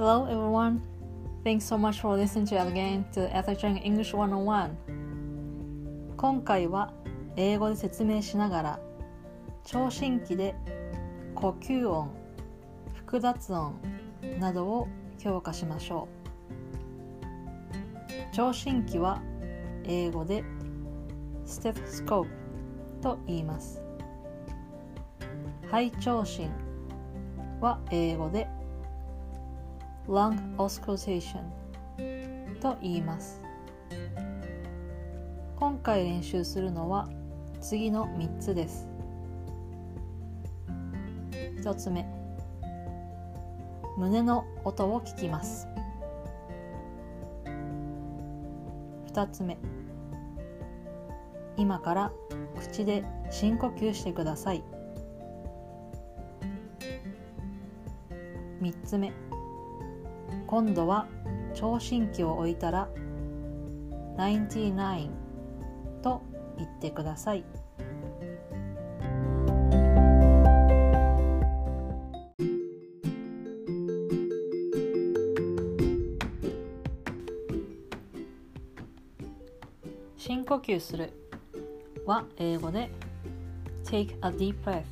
Hello everyone. Thanks so much for listening to again to Etherchain English 101. 今回は英語で説明しながら聴診器で呼吸音、複雑音などを強化しましょう。聴診器は英語で stethoscope と言います。肺聴診は英語で lung auscultation と言います。今回練習するのは次の3つです。1つ目。胸の音を聞きます。2つ目。今から口で深呼吸してください。3つ目。今度は聴診器を置いたら99と言ってください。深呼吸するは英語で take a deep breath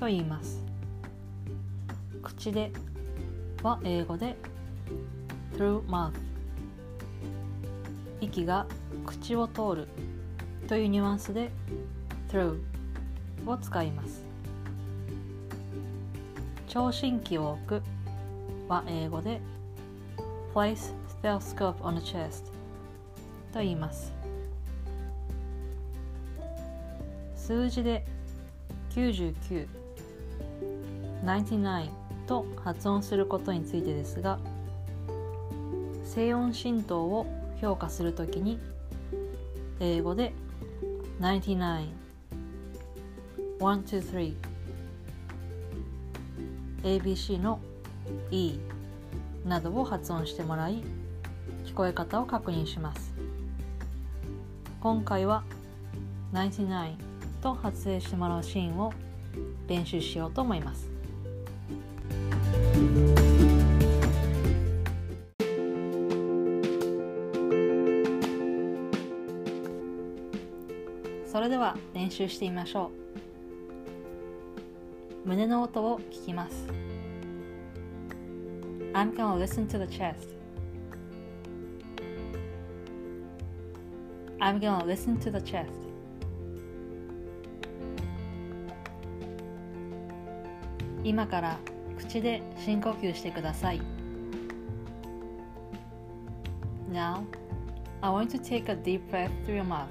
と言います。口では英語で through mouth 息が口を通るというニュアンスで through を使います聴診器を置くは英語で place stethoscope on the chest と言います数字で99 99と発音することについてですが静音浸透を評価するときに英語で99 123 ABC の E などを発音してもらい聞こえ方を確認します。今回は99と発声してもらうシーンを練習しようと思います。それでは練習してみましょう胸の音を聞きます I'm gonna listen to the chest I'm gonna listen to the chest 今から口で深呼吸してください Now I want to take a deep breath through your mouth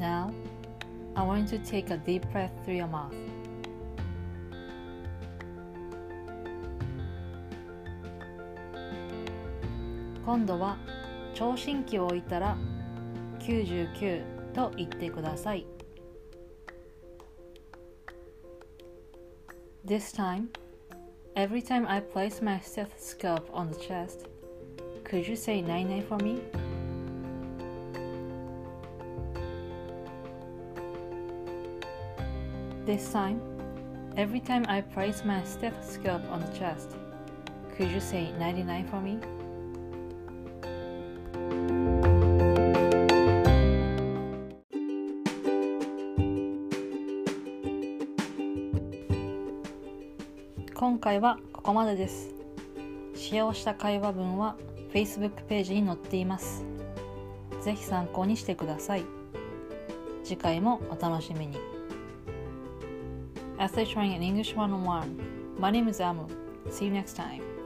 Now, I want you to take a deep breath through your mouth. 今度は聴診器を置いたら99と言ってください。This time, every time I place my stethoscope on the chest, could you say 99 for me? This time, every time I place my stethoscope on the chest, could you say 99 for me? 今回はここまでです。使用した会話文は Facebook ページに載っています。ぜひ参考にしてください。次回もお楽しみに。Essay Training in English 101. My name is Amu. See you next time.